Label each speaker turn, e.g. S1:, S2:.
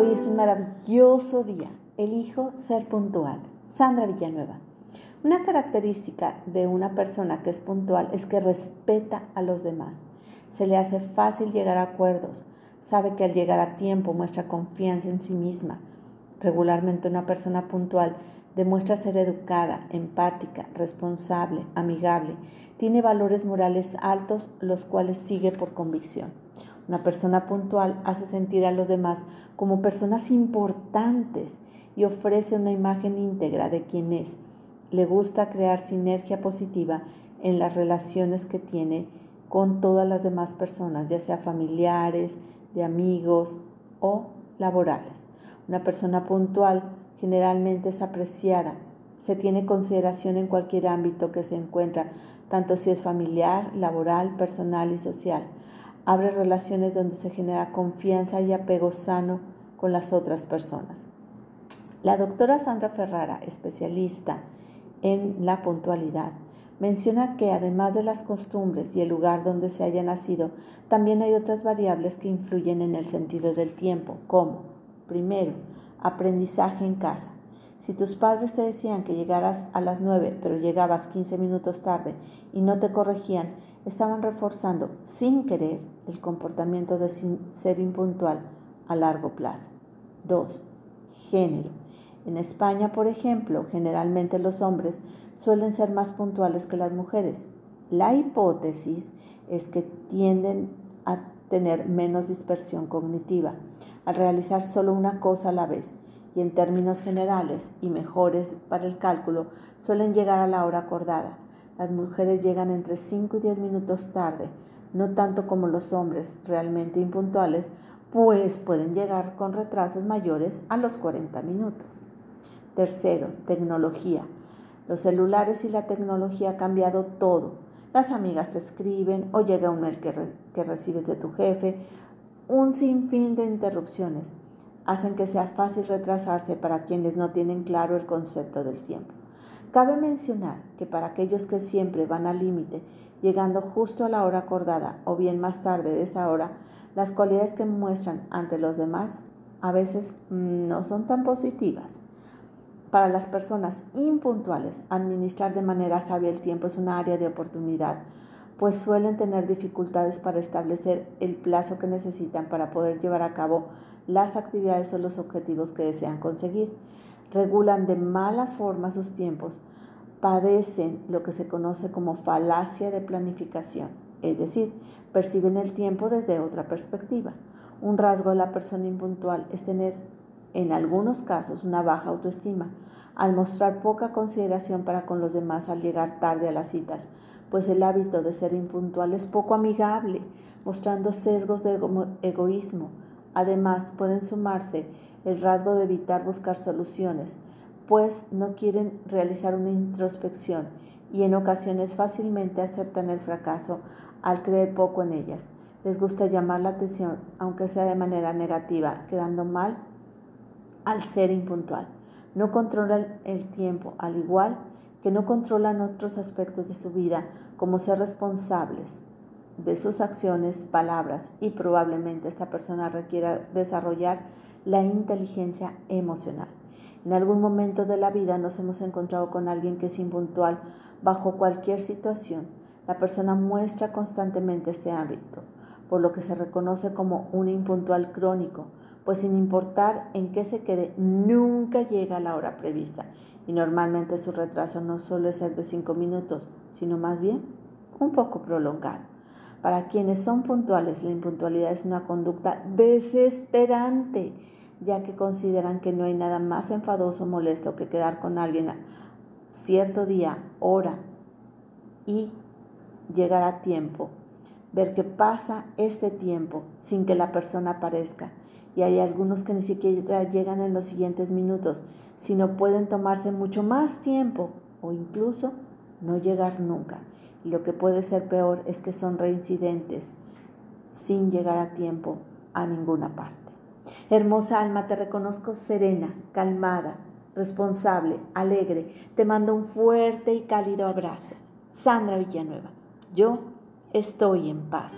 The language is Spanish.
S1: Hoy es un maravilloso día. Elijo ser puntual. Sandra Villanueva. Una característica de una persona que es puntual es que respeta a los demás. Se le hace fácil llegar a acuerdos. Sabe que al llegar a tiempo muestra confianza en sí misma. Regularmente una persona puntual demuestra ser educada, empática, responsable, amigable. Tiene valores morales altos los cuales sigue por convicción. Una persona puntual hace sentir a los demás como personas importantes y ofrece una imagen íntegra de quien es. Le gusta crear sinergia positiva en las relaciones que tiene con todas las demás personas, ya sea familiares, de amigos o laborales. Una persona puntual generalmente es apreciada, se tiene consideración en cualquier ámbito que se encuentra, tanto si es familiar, laboral, personal y social abre relaciones donde se genera confianza y apego sano con las otras personas. La doctora Sandra Ferrara, especialista en la puntualidad, menciona que además de las costumbres y el lugar donde se haya nacido, también hay otras variables que influyen en el sentido del tiempo, como, primero, aprendizaje en casa. Si tus padres te decían que llegaras a las 9, pero llegabas 15 minutos tarde y no te corregían, estaban reforzando sin querer el comportamiento de ser impuntual a largo plazo. 2. Género. En España, por ejemplo, generalmente los hombres suelen ser más puntuales que las mujeres. La hipótesis es que tienden a tener menos dispersión cognitiva al realizar solo una cosa a la vez y en términos generales y mejores para el cálculo suelen llegar a la hora acordada. Las mujeres llegan entre 5 y 10 minutos tarde, no tanto como los hombres realmente impuntuales, pues pueden llegar con retrasos mayores a los 40 minutos. Tercero, tecnología. Los celulares y la tecnología ha cambiado todo. Las amigas te escriben o llega un mail que, que recibes de tu jefe, un sinfín de interrupciones hacen que sea fácil retrasarse para quienes no tienen claro el concepto del tiempo. Cabe mencionar que para aquellos que siempre van al límite, llegando justo a la hora acordada o bien más tarde de esa hora, las cualidades que muestran ante los demás a veces no son tan positivas. Para las personas impuntuales, administrar de manera sabia el tiempo es una área de oportunidad, pues suelen tener dificultades para establecer el plazo que necesitan para poder llevar a cabo las actividades o los objetivos que desean conseguir. Regulan de mala forma sus tiempos, padecen lo que se conoce como falacia de planificación, es decir, perciben el tiempo desde otra perspectiva. Un rasgo de la persona impuntual es tener, en algunos casos, una baja autoestima, al mostrar poca consideración para con los demás al llegar tarde a las citas, pues el hábito de ser impuntual es poco amigable, mostrando sesgos de egoísmo, Además, pueden sumarse el rasgo de evitar buscar soluciones, pues no quieren realizar una introspección y en ocasiones fácilmente aceptan el fracaso al creer poco en ellas. Les gusta llamar la atención, aunque sea de manera negativa, quedando mal al ser impuntual. No controlan el tiempo, al igual que no controlan otros aspectos de su vida, como ser responsables, de sus acciones, palabras y probablemente esta persona requiera desarrollar la inteligencia emocional. En algún momento de la vida nos hemos encontrado con alguien que es impuntual bajo cualquier situación. La persona muestra constantemente este hábito, por lo que se reconoce como un impuntual crónico, pues sin importar en qué se quede, nunca llega a la hora prevista y normalmente su retraso no suele ser de cinco minutos, sino más bien un poco prolongado. Para quienes son puntuales, la impuntualidad es una conducta desesperante, ya que consideran que no hay nada más enfadoso o molesto que quedar con alguien cierto día, hora y llegar a tiempo. Ver que pasa este tiempo sin que la persona aparezca. Y hay algunos que ni siquiera llegan en los siguientes minutos, sino pueden tomarse mucho más tiempo o incluso no llegar nunca. Y lo que puede ser peor es que son reincidentes sin llegar a tiempo a ninguna parte. Hermosa alma, te reconozco serena, calmada, responsable, alegre. Te mando un fuerte y cálido abrazo. Sandra Villanueva, yo estoy en paz.